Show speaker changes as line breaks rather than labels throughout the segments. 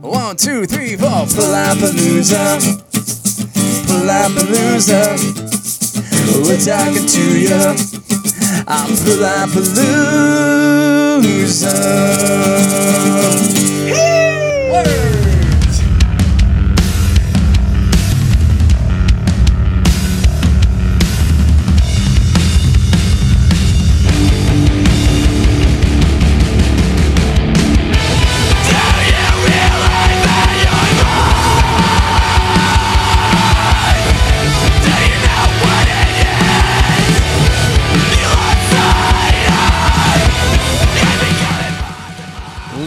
One, two, three, four. Palapalooza. Palapalooza. We're talking to you. I'm Palapalooza.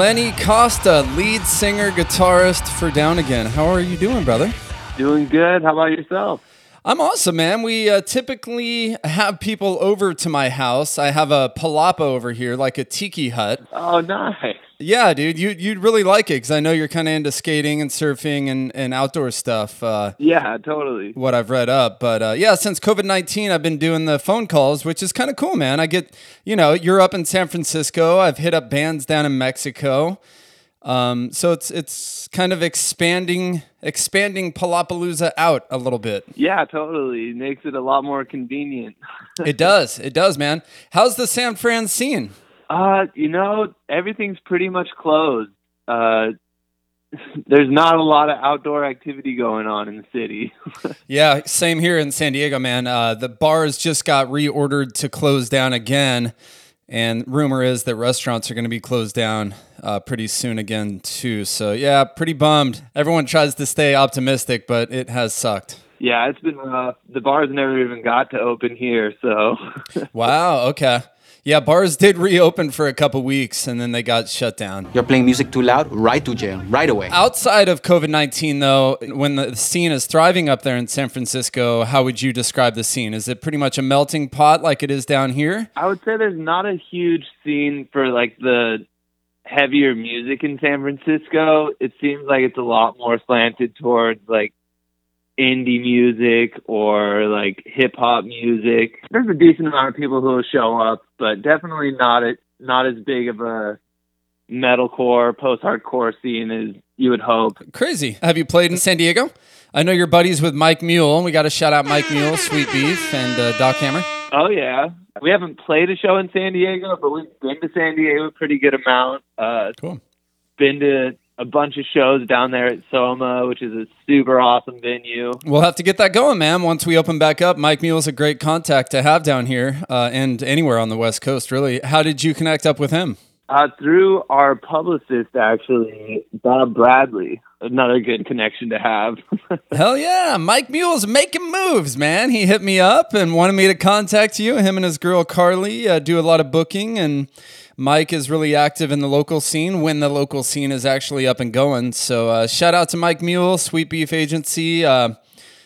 Lenny Costa, lead singer, guitarist for Down Again. How are you doing, brother?
Doing good. How about yourself?
I'm awesome, man. We uh, typically have people over to my house. I have a palapa over here, like a tiki hut.
Oh, nice.
Yeah, dude, you you'd really like it because I know you're kind of into skating and surfing and, and outdoor stuff. Uh,
yeah, totally.
What I've read up, but uh, yeah, since COVID nineteen, I've been doing the phone calls, which is kind of cool, man. I get, you know, you're up in San Francisco. I've hit up bands down in Mexico. Um, so it's it's kind of expanding expanding Palapalooza out a little bit.
Yeah, totally. It makes it a lot more convenient.
it does. It does, man. How's the San Fran scene?
Uh, you know, everything's pretty much closed. Uh, there's not a lot of outdoor activity going on in the city.
yeah, same here in San Diego, man. Uh, the bars just got reordered to close down again, and rumor is that restaurants are going to be closed down uh, pretty soon again too. So yeah, pretty bummed. Everyone tries to stay optimistic, but it has sucked.
Yeah, it's been rough. The bars never even got to open here, so.
wow. Okay. Yeah, bars did reopen for a couple weeks and then they got shut down.
You're playing music too loud, right to jail, right away.
Outside of COVID 19, though, when the scene is thriving up there in San Francisco, how would you describe the scene? Is it pretty much a melting pot like it is down here?
I would say there's not a huge scene for like the heavier music in San Francisco. It seems like it's a lot more slanted towards like indie music or like hip hop music. There's a decent amount of people who will show up, but definitely not a, not as big of a metalcore, post hardcore scene as you would hope.
Crazy. Have you played in San Diego? I know you're buddies with Mike Mule. And we got to shout out Mike Mule, Sweet Beef, and uh, Doc Hammer.
Oh yeah, we haven't played a show in San Diego, but we've been to San Diego a pretty good amount. Uh,
cool.
Been to a bunch of shows down there at Soma, which is a super awesome venue.
We'll have to get that going, man. Once we open back up, Mike Mule is a great contact to have down here uh, and anywhere on the West Coast, really. How did you connect up with him?
Uh, through our publicist, actually, Bob Bradley. Another good connection to have.
Hell yeah. Mike Mule's making moves, man. He hit me up and wanted me to contact you. Him and his girl Carly uh, do a lot of booking and Mike is really active in the local scene when the local scene is actually up and going. So uh, shout out to Mike Mule, Sweet Beef Agency. Uh,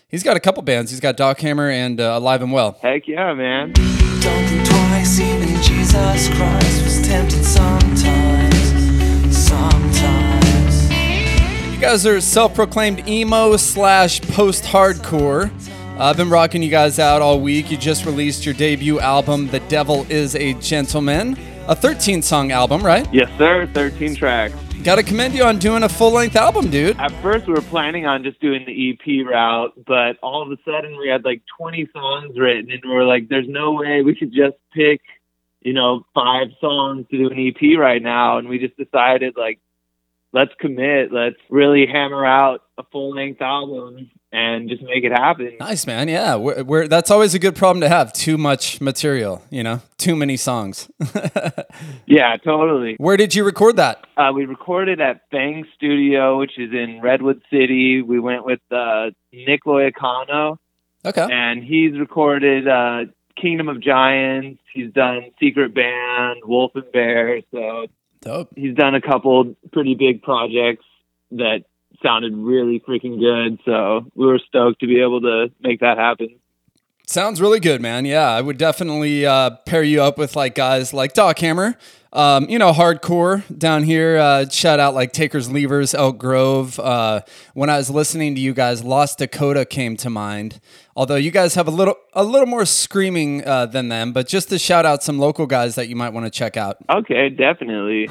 he's got a couple bands. He's got Doc Hammer and uh, Alive and Well.
Heck yeah, man. Don't think twice, even Jesus Christ was tempted
sometimes. Sometimes. You guys are self-proclaimed emo slash post-hardcore. I've been rocking you guys out all week. You just released your debut album, The Devil is a Gentleman a 13 song album, right?
Yes, sir. 13 tracks.
Got to commend you on doing a full length album, dude.
At first, we were planning on just doing the EP route, but all of a sudden, we had like 20 songs written, and we were like, there's no way we could just pick, you know, five songs to do an EP right now. And we just decided, like, let's commit. Let's really hammer out a full length album and just make it happen.
Nice, man. Yeah, we're, we're, that's always a good problem to have. Too much material, you know, too many songs.
yeah, totally.
Where did you record that?
Uh, we recorded at Fang Studio, which is in Redwood City. We went with uh, Nick Loiacano.
Okay.
And he's recorded uh, Kingdom of Giants. He's done Secret Band, Wolf and Bear. So
Dope.
he's done a couple pretty big projects that sounded really freaking good. So we were stoked to be able to make that happen.
Sounds really good, man. Yeah, I would definitely uh, pair you up with like guys like Doc Hammer. Um, you know, hardcore down here. Uh, shout out like Takers Levers, Elk Grove. Uh, when I was listening to you guys, Lost Dakota came to mind. Although you guys have a little a little more screaming uh, than them, but just to shout out some local guys that you might want to check out.
Okay, definitely.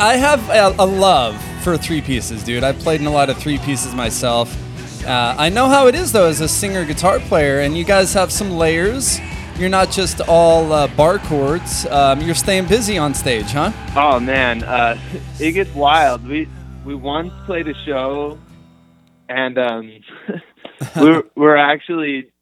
I have a, a love for three pieces, dude. I've played in a lot of three pieces myself. Uh, I know how it is though as a singer guitar player, and you guys have some layers. You're not just all uh, bar chords. Um, you're staying busy on stage, huh?
Oh man, uh, it gets wild. We we once played a show, and um, we were, we were actually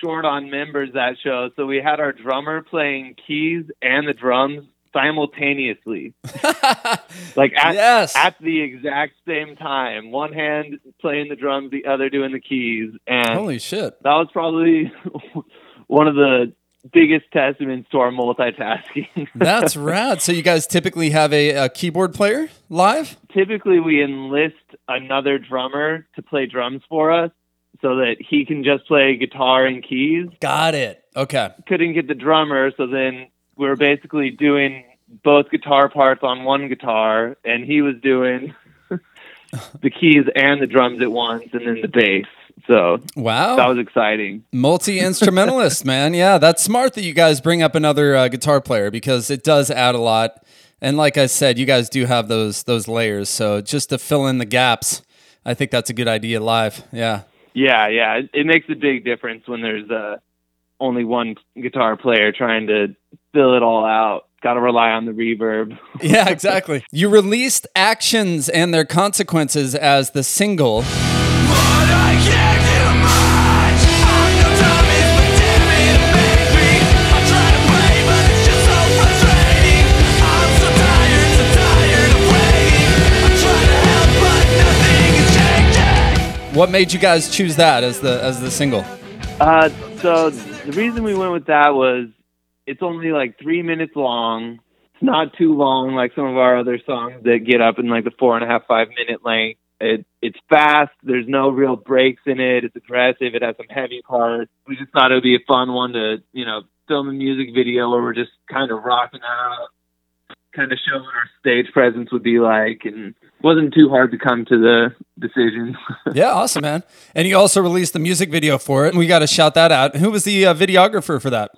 short on members that show, so we had our drummer playing keys and the drums simultaneously, like at
Yes.
at the exact same time. One hand playing the drums, the other doing the keys, and
Holy shit.
that was probably one of the biggest testaments to our multitasking.
That's rad. So you guys typically have a, a keyboard player live?
typically we enlist another drummer to play drums for us so that he can just play guitar and keys.
Got it. Okay.
Couldn't get the drummer, so then we were basically doing both guitar parts on one guitar, and he was doing the keys and the drums at once, and then the bass. So
Wow.
that was exciting.
Multi instrumentalist, man. Yeah, that's smart that you guys bring up another uh, guitar player because it does add a lot. And like I said, you guys do have those those layers. So just to fill in the gaps, I think that's a good idea live. Yeah.
Yeah, yeah, it, it makes a big difference when there's uh, only one guitar player trying to fill it all out. Got to rely on the reverb.
Yeah, exactly. you released Actions and Their Consequences as the single. What made you guys choose that as the as the single?
Uh, so the reason we went with that was it's only like three minutes long. It's not too long like some of our other songs that get up in like the four and a half, five minute length. It, it's fast. There's no real breaks in it. It's aggressive. It has some heavy parts. We just thought it would be a fun one to, you know, film a music video where we're just kind of rocking out, kind of showing what our stage presence would be like, and wasn't too hard to come to the decision.
Yeah, awesome, man. And you also released the music video for it. And we got to shout that out. Who was the uh, videographer for that?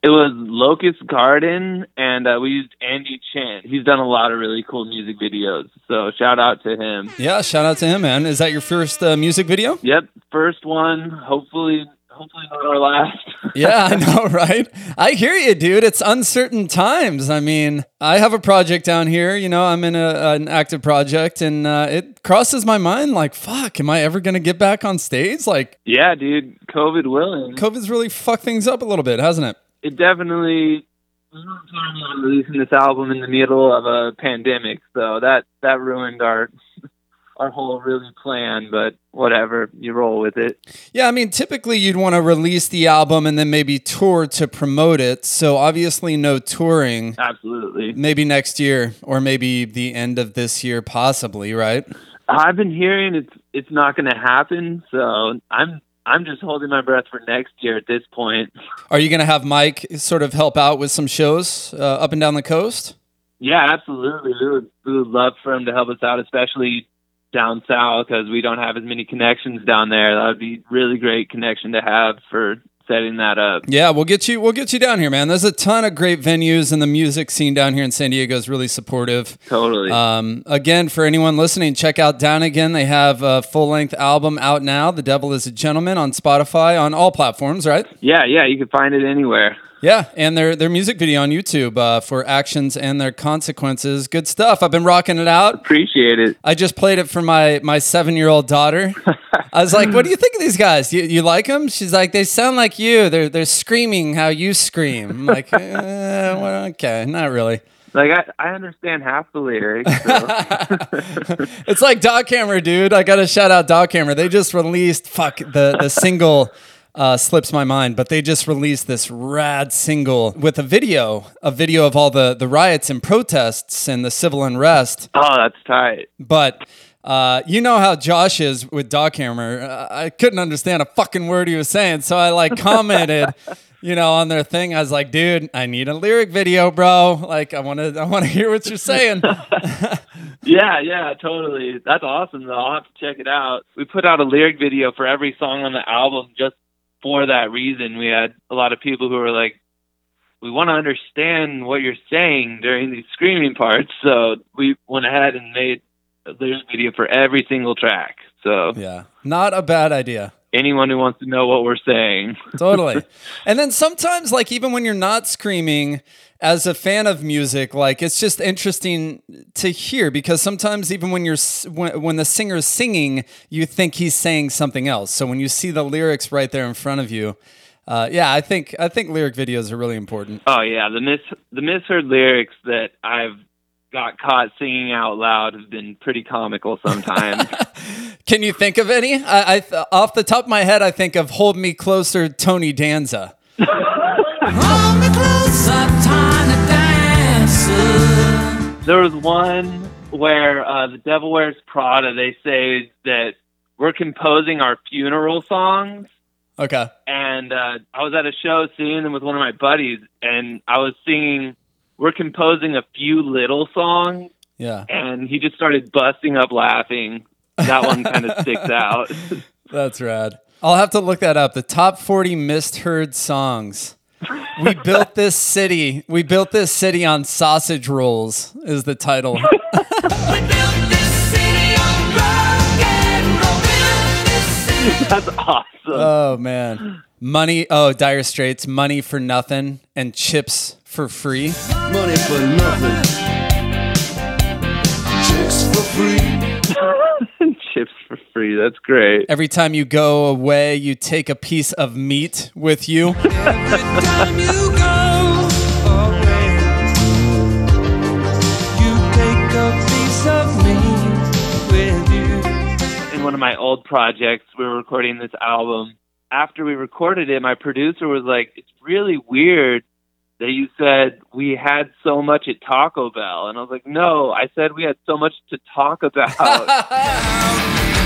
It was Locust Garden, and uh, we used Andy Chan. He's done a lot of really cool music videos, so shout out to him.
Yeah, shout out to him, man. Is that your first uh, music video?
Yep, first one. Hopefully, hopefully not our last.
Yeah, I know, right? I hear you, dude. It's uncertain times. I mean, I have a project down here. You know, I'm in a, an active project, and uh, it crosses my mind like, fuck, am I ever going to get back on stage? Like,
yeah, dude. COVID willing,
COVID's really fucked things up a little bit, hasn't it?
it definitely. We weren't planning on releasing this album in the middle of a pandemic, so that that ruined our our whole really plan. But whatever, you roll with it.
Yeah, I mean, typically you'd want to release the album and then maybe tour to promote it. So obviously, no touring.
Absolutely.
Maybe next year, or maybe the end of this year, possibly, right?
I've been hearing it's it's not going to happen, so I'm I'm just holding my breath for next year at this point.
Are you going to have Mike sort of help out with some shows uh, up and down the coast?
Yeah, absolutely. We would we would love for him to help us out, especially down south because we don't have as many connections down there. That would be really great connection to have for setting that up.
Yeah, we'll get you. We'll get you down here, man. There's a ton of great venues, and the music scene down here in San Diego is really supportive.
Totally.
Um, again, for anyone listening, check out Down Again. They have a full length album out now. The Devil is a Gentleman on Spotify, on all platforms, right?
yeah, yeah, you can find it anywhere.
Yeah, and their their music video on YouTube uh, for actions and their consequences. Good stuff. I've been rocking it out.
Appreciate it.
I just played it for my my seven year old daughter. I was like, "What do you think of these guys? You, you like them?" She's like, "They sound like you. They're they're screaming how you scream." I'm like, eh, well, "Okay, not really."
Like I, I understand half the lyrics. So.
It's like Doc Hammer, dude. I gotta shout out Doc Hammer. They just released fuck the the single. Uh, slips my mind, but they just released this rad single with a video, a video of all the the riots and protests and the civil unrest.
oh, that's tight.
But uh, you know how Josh is with Doc Hammer. Uh, I couldn't understand a fucking word he was saying, so I like commented, you know, on their thing. I was like, "Dude, I need a lyric video, bro. Like, I want to, I want to hear what you're saying."
Yeah, yeah, totally. That's awesome. Though I'll have to check it out. We put out a lyric video for every song on the album just for that reason. We had a lot of people who were like, we want to understand what you're saying during these screaming parts. So we went ahead and made a lyric video for every single track. So
Yeah. Not a bad idea.
anyone who wants to know what we're saying,
totally. And then sometimes, like, even when you're not screaming, as a fan of music, like, it's just interesting to hear because sometimes, even when you're s- when, when the singer's singing, you think he's saying something else. So when you see the lyrics right there in front of you, uh, yeah, I think I think lyric videos are really important.
oh yeah, the mis the misheard lyrics that I've got caught singing out loud have been pretty comical sometimes.
Can you think of any? I, I th- off the top of my head, I think of "Hold Me Closer," Tony Danza.
there was one where uh, the Devil Wears Prada. They say that we're composing our funeral songs.
Okay.
and uh, I was at a show singing them with one of my buddies, and I was singing. We're composing a few little songs,
Yeah,
and he just started busting up laughing. That one kind of sticks out.
that's rad. I'll have to look that up. The top 40 misheard songs. We built this city. We built this city on sausage rolls is the title.
We built this city on rock and roll. Built this city.
That's awesome.
oh man. Money, oh, Dire Straits, money for nothing and chips for free.
Money for nothing. Chicks for free.
Chips for free. That's great.
Every time you go away, you take a piece of meat with you.
Every time you go away, you take a piece of me with you.
In one of my old projects, we were recording this album. After we recorded it, my producer was like, "It's really weird." That you said we had so much at Taco Bell, and I was like, "No, I said we had so much to talk about."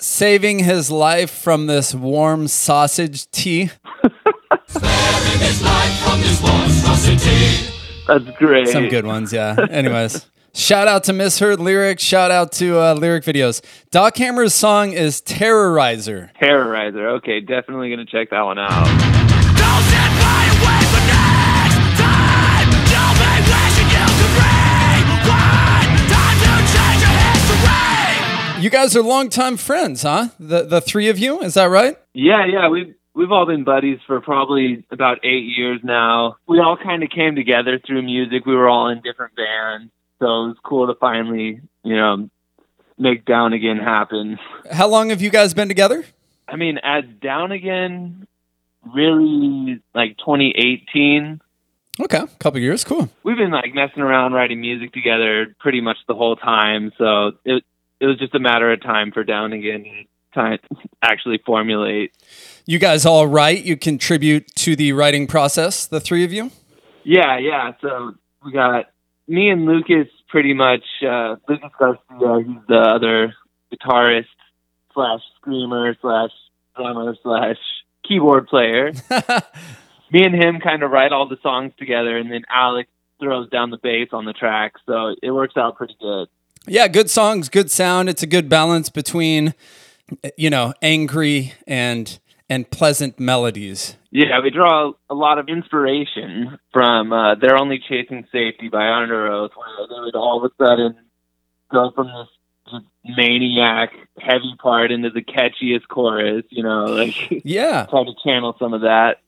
Saving his life from this warm sausage tea.
That's great.
Some good ones, yeah. Anyways, shout out to Misheard Lyrics. Shout out to uh, Lyric Videos. Doc Hammer's song is Terrorizer.
Terrorizer. Okay, definitely gonna check that one out.
You
guys are longtime friends, huh? The the three of you, is that right?
Yeah, yeah, we've we've all been buddies for probably about eight years now. We all kind of came together through music. We were all in different bands, so it was cool to finally, you know, make Down Again happen.
How long have you guys been together?
I mean, as Down Again, really like 2018.
Okay, a couple years, cool.
We've been like messing around writing music together pretty much the whole time. So it it was just a matter of time for Down Again to time actually formulate.
You guys all write. You contribute to the writing process. The three of you.
Yeah, yeah. So we got me and Lucas pretty much. Uh, Lucas Garcia, he's the other guitarist slash screamer slash drummer slash keyboard player. me and him kind of write all the songs together, and then Alex throws down the bass on the track. So it works out pretty good.
Yeah, good songs, good sound. It's a good balance between, you know, angry and and pleasant melodies.
Yeah, we draw a lot of inspiration from uh, "They're Only Chasing Safety" by Underoath, where they would all of a sudden go from this maniac heavy part into the catchiest chorus. You know, like
Yeah,
try to channel some of that.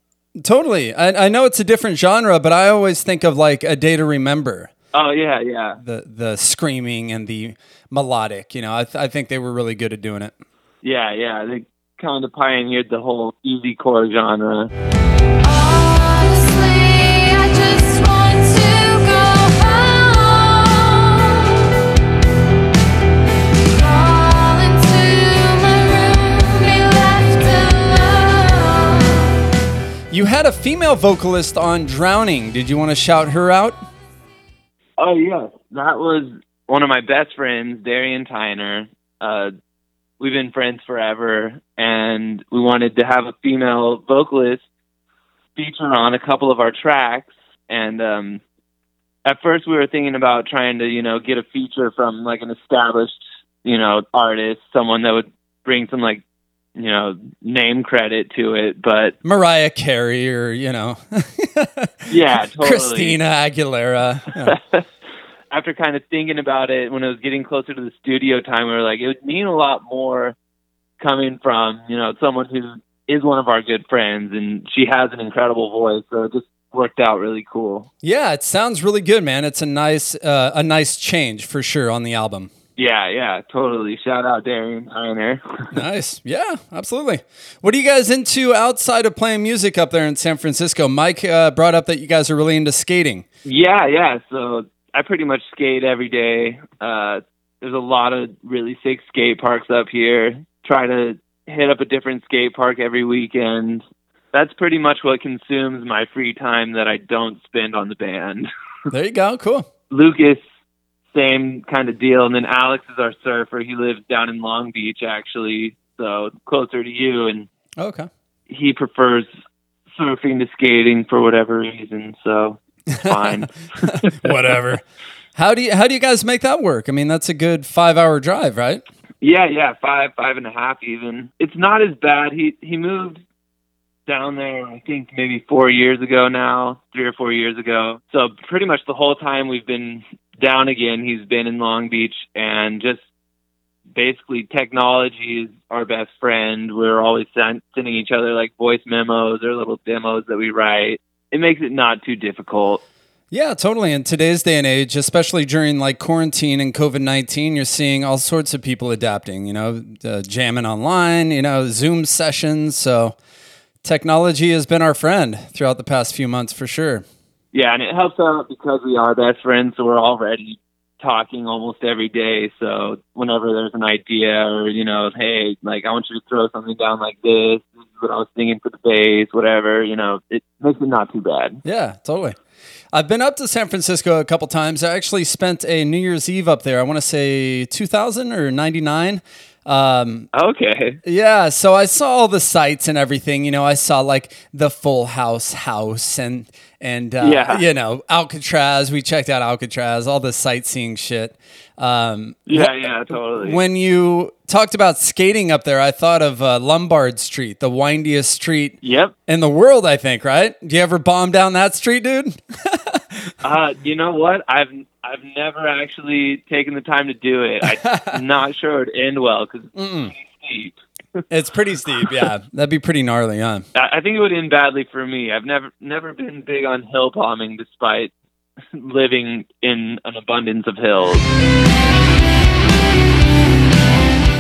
totally. I, I know it's a different genre, but I always think of like a day to remember.
Oh yeah, yeah,
The the screaming and the melodic. You know, I, th- I think they were really good at doing it.
yeah, yeah. They kind of pioneered the whole easy core genre.
Honestly, I just want to go home. Crawl into my room, be left alone.
You had a female vocalist on Drowning. Did you want to shout her out?
Oh yeah, that was one of my best friends, Darian Tyner. Uh, we've been friends forever, and we wanted to have a female vocalist feature on a couple of our tracks. And um, at first, we were thinking about trying to, you know, get a feature from like an established, you know, artist, someone that would bring some like you know name credit to it, but
Mariah Carey or you know
yeah, totally.
Christina Aguilera. Yeah.
After kind of thinking about it, when it was getting closer to the studio time, we were like, it would mean a lot more coming from you know someone who is one of our good friends, and she has an incredible voice, so it just worked out really cool.
Yeah, it sounds really good, man. It's a nice uh, a nice change for sure on the album.
Yeah, yeah, totally. Shout out Darian Tyner.
Nice. Yeah, absolutely. What are you guys into outside of playing music up there in San Francisco? Mike uh, brought up that you guys are really into skating.
Yeah, yeah. So I pretty much skate every day. Uh, there's a lot of really sick skate parks up here. Try to hit up a different skate park every weekend. That's pretty much what consumes my free time that I don't spend on the band.
There you go. Cool.
Lucas, same kind of deal. And then Alex is our surfer. He lives down in Long Beach, actually, so closer to you. And oh,
Okay.
he prefers surfing to skating for whatever reason. So fine.
Whatever. How do you how do you guys make that work? I mean, that's a good five hour drive, right?
Yeah, yeah, five, five and a half even. It's not as bad. He he moved down there, I think maybe four years ago now, three or four years ago. So pretty much the whole time we've been down again, he's been in Long Beach and just basically technology is our best friend. We're always send, sending each other like voice memos or little demos that we write. It makes it not too difficult.
Yeah, totally. In today's day and age, especially during like quarantine and COVID 19, you're seeing all sorts of people adapting, you know, uh, jamming online, you know, Zoom sessions. So technology has been our friend throughout the past few months for sure.
Yeah, and it helps out because we are best friends, so we're already talking almost every day. So whenever there's an idea or, you know, hey, like I want you to throw something down like this, this is what I was thinking for the bass, whatever, you know, it makes it not too bad.
Yeah, totally. I've been up to San Francisco a couple times. I actually spent a New Year's Eve up there. I want to say 2000 or 99. Um,
Okay.
Yeah, so I saw all the sights and everything. You know, I saw like the Full House house and and uh,
Yeah.
you know Alcatraz. We checked out Alcatraz, all the sightseeing shit. Um,
Yeah, yeah, totally.
when you talked about skating up there, I thought of uh, Lombard Street, the windiest street
yep.
in the world. I think, right? Do you ever bomb down that street, dude?
Uh, you know what? I've I've never actually taken the time to do it. I'm not sure it'd end well because it's pretty steep.
It's pretty steep. Yeah, that'd be pretty gnarly, huh?
I think it would end badly for me. I've never never been big on hill bombing, despite living in an abundance of hills.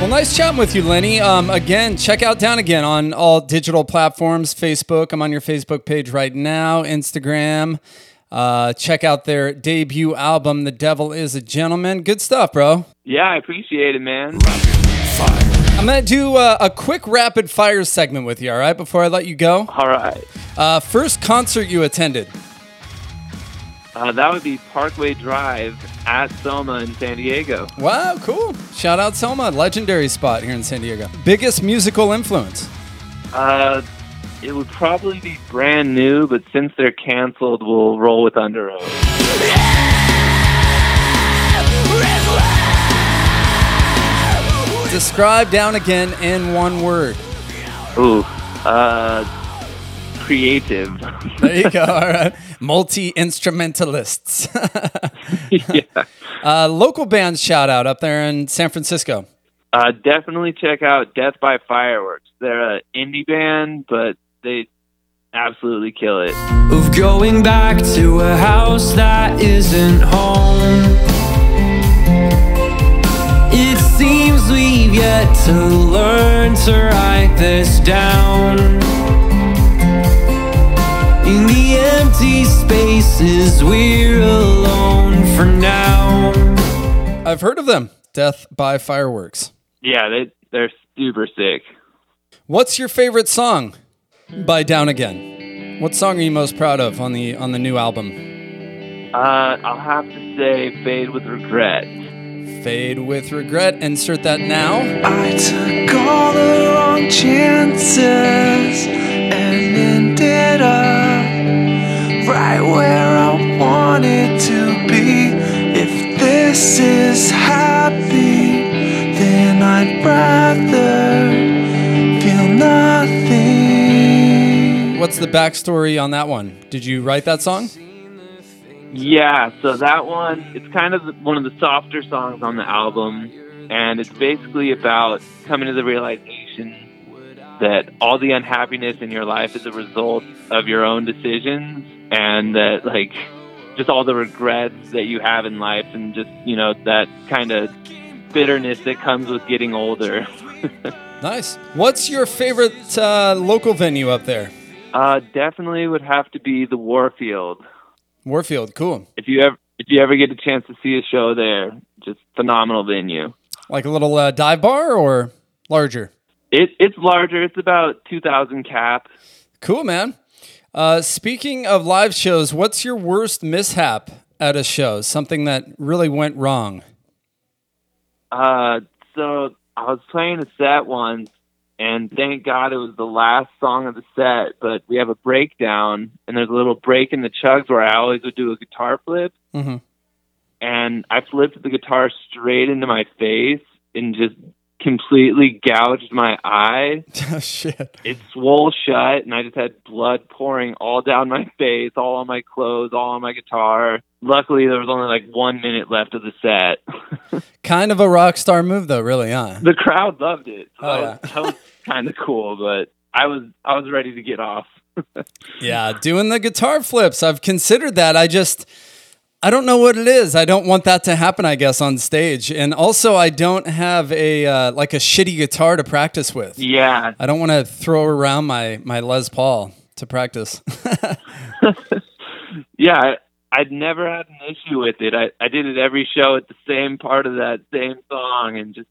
Well, nice chatting with you, Lenny. Um, again, check out Down Again on all digital platforms Facebook. I'm on your Facebook page right now, Instagram. Uh, check out their debut album, The Devil is a Gentleman. Good stuff, bro.
Yeah, I appreciate it, man.
I'm going to do uh, a quick rapid fire segment with you, all right, before I let you go.
All right.
Uh, first concert you attended.
Uh, that would be Parkway Drive at Soma in San Diego.
Wow, cool. Shout out Soma, legendary spot here in San Diego. Biggest musical influence.
Uh, it would probably be brand new, but since they're canceled, we'll roll with Underoath.
Describe Down Again in one word.
Ooh, uh, creative.
There you go. All right. Multi instrumentalists.
yeah.
uh, local bands shout out up there in San Francisco.
Uh, definitely check out Death by Fireworks. They're an indie band, but they absolutely kill it.
of going back to a house that isn't home. It seems we've yet to learn to write this down. In the empty spaces, we're alone for now.
I've heard of them. Death by Fireworks.
Yeah, they they're super sick.
What's your favorite song by Down Again? What song are you most proud of on the on the new album?
Uh, I'll have to say Fade with Regret.
Fade with regret. Insert that now.
I took all the wrong chances and ended up right where I wanted to be. If this is happy, then I'd rather feel nothing.
What's the backstory on that one? Did you write that song?
Yeah, so that one, it's kind of one of the softer songs on the album, and it's basically about coming to the realization that all the unhappiness in your life is a result of your own decisions, and that, like, just all the regrets that you have in life, and just, you know, that kind of bitterness that comes with getting older.
Nice. What's your favorite uh, local venue up there?
uh, definitely would have to be the Warfield.
Warfield. Cool.
If you ever if you ever get a chance to see a show there, just phenomenal venue.
Like a little uh, dive bar or larger?
It it's larger. It's about two thousand cap.
Cool, man. Uh, speaking of live shows, what's your worst mishap at a show? Something that really went wrong?
Uh, so I was playing a set once, and thank God it was the last song of the set. But we have a breakdown, and there's a little break in the chugs where I always would do a guitar flip,
Mhm.
and I flipped the guitar straight into my face and just completely gouged my eye.
Oh, shit.
It swole shut, and I just had blood pouring all down my face, all on my clothes, all on my guitar. Luckily, there was only like one minute left of the set.
Kind of a rock star move, though, really, huh?
the crowd loved it. So
Oh,
that was, that was kind of cool, but I was I was ready to get off.
Yeah, doing the guitar flips. I've considered that. I just, I don't know what it is. I don't want that to happen, I guess, on stage. And also, I don't have a, uh, like a shitty guitar to practice with.
Yeah,
I don't want to throw around my, my Les Paul to practice.
yeah. I, I'd never had an issue with it. I I did it every show at the same part of that same song, and just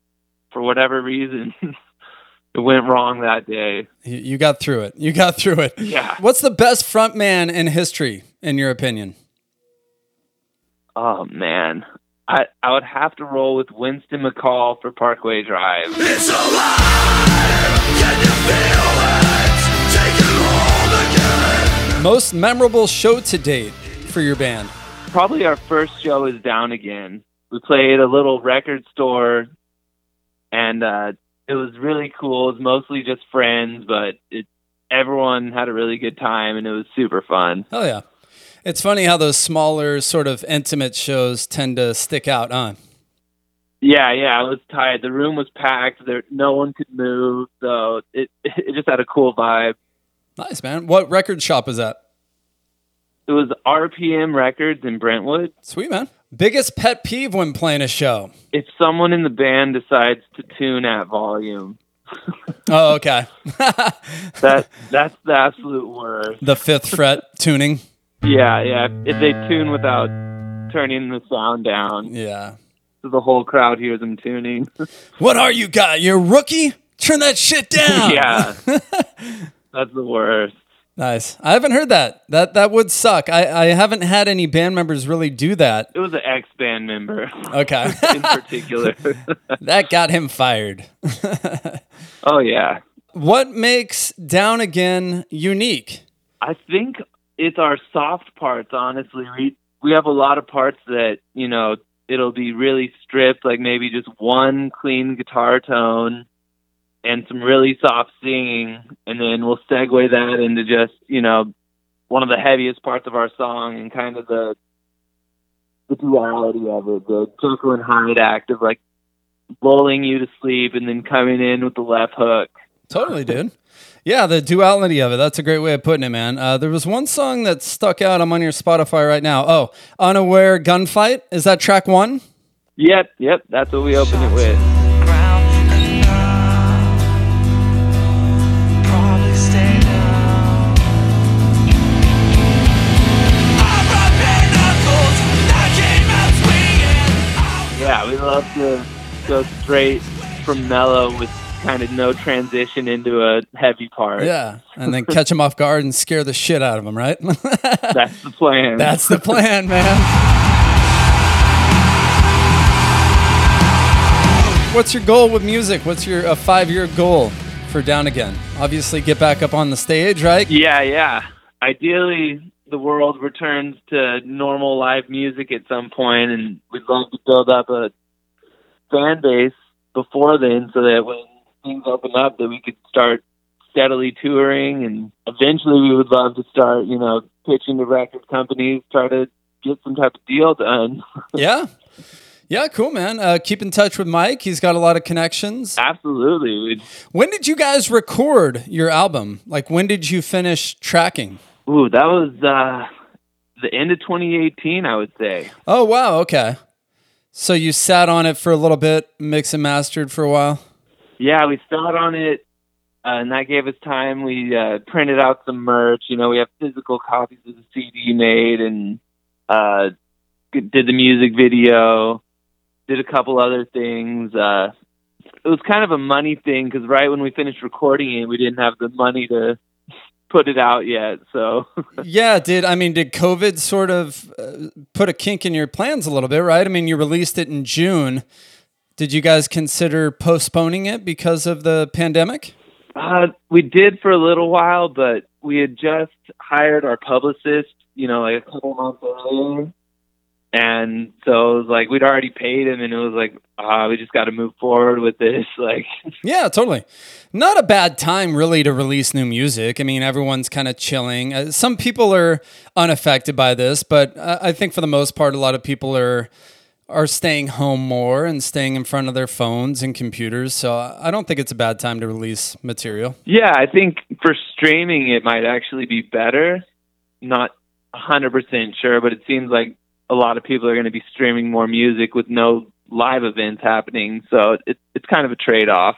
for whatever reason, it went wrong that day.
you, you got through it. You got through it.
Yeah.
What's the best front man in history, in your opinion?
Oh man. I, I would have to roll with Winston McCall for Parkway Drive.
It's alive! Can you feel it? Taking hold again!
Most memorable show to date for your band?
probably our first show is down again. We played a little record store, and uh, it was really cool. It was mostly just friends, but it everyone had a really good time, and it was super fun.
Oh, yeah. It's funny how those smaller, sort of intimate shows tend to stick out, huh?
Yeah, yeah, it was tight. The room was packed. There, no one could move, so it it just had a cool vibe.
Nice, man. What record shop is that?
It was RPM Records in Brentwood.
Sweet, man. Biggest pet peeve when playing a show?
If someone in the band decides to tune at volume,
Oh, okay.
that that's the absolute worst.
the fifth fret tuning.
Yeah, yeah. If they tune without turning the sound down,
Yeah.
so the whole crowd hears them tuning.
What are you got? You're a rookie? Turn that shit down.
yeah, that's the worst.
Nice. I haven't heard that. That that would suck. I, I haven't had any band members really do that.
It was an ex band member
Okay.
in particular.
that got him fired.
oh yeah,
What makes Down Again unique?
I think it's our soft parts. Honestly, we we have a lot of parts that you know it'll be really stripped, like maybe just one clean guitar tone and some really soft singing, and then we'll segue that into just you know one of the heaviest parts of our song and kind of the the duality of it, the Jekyll and Hyde act of like lulling you to sleep and then coming in with the left hook.
Totally, dude. Yeah, the duality of it. That's a great way of putting it, man. Uh, there was one song that stuck out. I'm on your Spotify right now. Oh, Unaware Gunfight. Is that track one?
Yep, yep, that's what we opened it with. To go straight from mellow with kind of no transition into a heavy part.
Yeah. And then catch them off guard and scare the shit out of them, right?
That's the plan.
That's the plan, man. What's your goal with music? What's your uh, five-year goal for Down Again? Obviously, get back up on the stage, right?
yeah, yeah. Ideally, the world returns to normal live music at some point, and we'd love to build up a fan base before then, so that when things open up, that we could start steadily touring, and eventually we would love to start, you know, pitching to record companies, try to get some type of deal done.
Yeah. Yeah, cool, man. Uh, keep in touch with Mike. He's got a lot of connections.
Absolutely.
When did you guys record your album? Like, when did you finish tracking?
ooh, that was uh, the end of 2018, I would say.
Oh, wow. Okay. So you sat on it for a little bit, mix and mastered for a while?
Yeah, we sat on it, uh, and that gave us time. We uh, printed out some merch. You know, we have physical copies of the CD made, and uh, did the music video, did a couple other things. Uh, it was kind of a money thing because right when we finished recording it, we didn't have the money to put it out yet. So
Yeah, did I mean did COVID sort of uh, put a kink in your plans a little bit, right? I mean, you released it in June. Did you guys consider postponing it because of the pandemic?
Uh, we did for a little while, but we had just hired our publicist, you know, like a couple months earlier. And so it was like we'd already paid him, and it was like, ah, we just got to move forward with this. Like,
Yeah, totally. Not a bad time, really, to release new music. I mean, everyone's kind of chilling. Uh, some people are unaffected by this, but uh, I think for the most part, a lot of people are are staying home more and staying in front of their phones and computers. So I don't think it's a bad time to release material.
yeah, I think for streaming it might actually be better. Not a hundred percent sure, but it seems like a lot of people are going to be streaming more music with no live events happening. So it, it's kind of a trade off.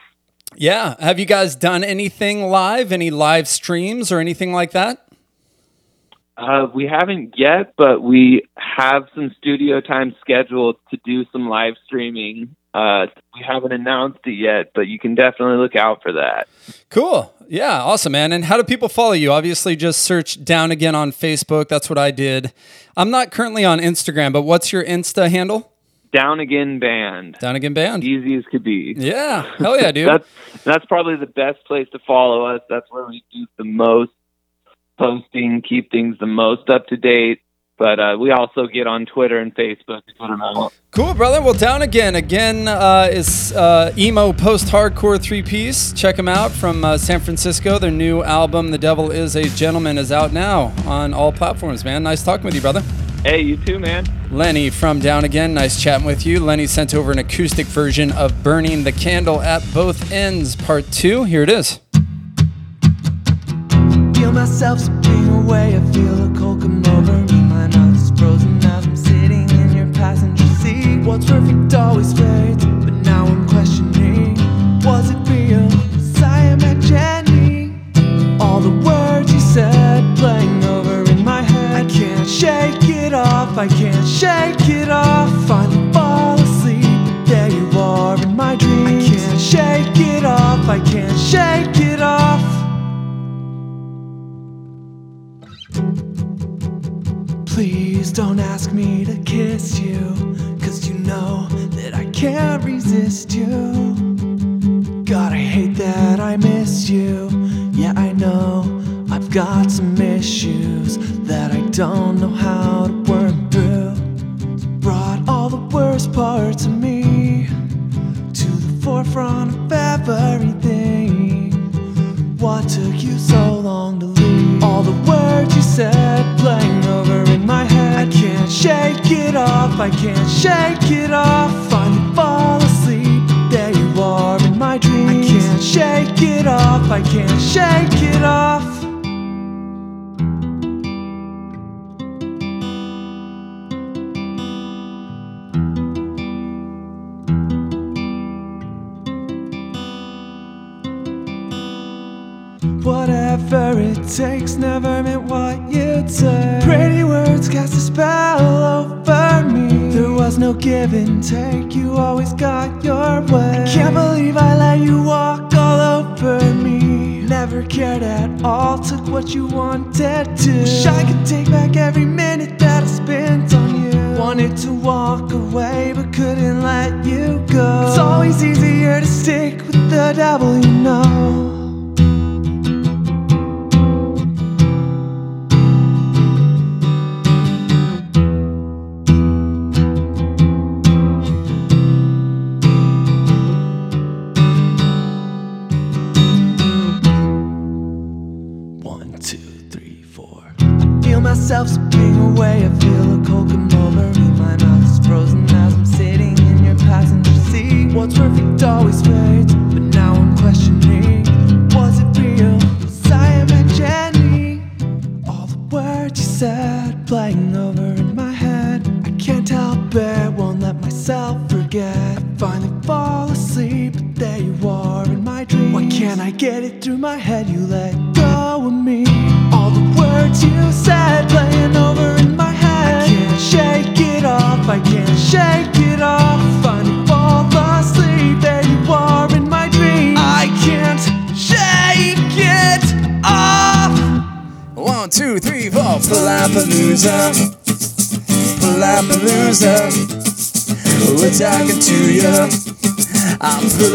Yeah. Have you guys done anything live? Any live streams or anything like that?
Uh, we haven't yet, but we have some studio time scheduled to do some live streaming. Uh, we haven't announced it yet, but you can definitely look out for that.
Cool. Yeah, awesome, man. And how do people follow you? Obviously, just search Down Again on Facebook. That's what I did. I'm not currently on Instagram, but what's your Insta handle?
Down again band,
Down Again Band.
easy as could be.
Yeah. Hell yeah, dude.
That's that's probably the best place to follow us. That's where we do the most posting, keep things the most up to date. But uh, we also get on Twitter and Facebook to put them out.
Cool, brother. Well, Down Again. Again uh, is uh, emo post hardcore three piece. Check them out from uh, San Francisco. Their new album, The Devil is a Gentleman, is out now on all platforms, man. Nice talking with you, brother.
Hey, you too, man.
Lenny from Down Again. Nice chatting with you. Lenny sent over an acoustic version of Burning the Candle at Both Ends, Part 2. Here it is.
Feel myself slipping away. I feel a cold come over me. Frozen as I'm sitting in your passenger seat. What's perfect always fades, but now I'm questioning: Was it real? Was I imagining all the words you said playing over in my head? I can't shake it off. I can't shake it off. Finally fall asleep, but there you are in my dreams. I can't shake it off. I can't shake it off. Please don't ask me to kiss you, cause you know that I can't resist you. God, I hate that I miss you. Yeah, I know I've got some issues that I don't know how to work through. Brought all the worst parts of me to the forefront of everything. What took you so long to leave? All the words you said playing can't shake it off, I can't shake it off. Finally fall asleep, there you are in my dreams. I can't shake it off, I can't shake it off. It takes never meant what you'd say. Pretty words cast a spell over me. There was no give and take, you always got your way. I can't believe I let you walk all over me. Never cared at all, took what you wanted to. Wish I could take back every minute that I spent on you. Wanted to walk away, but couldn't let you go. It's always easier to stick with the devil, you know.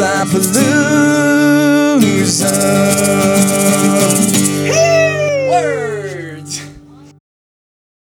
I'm Palapalooza.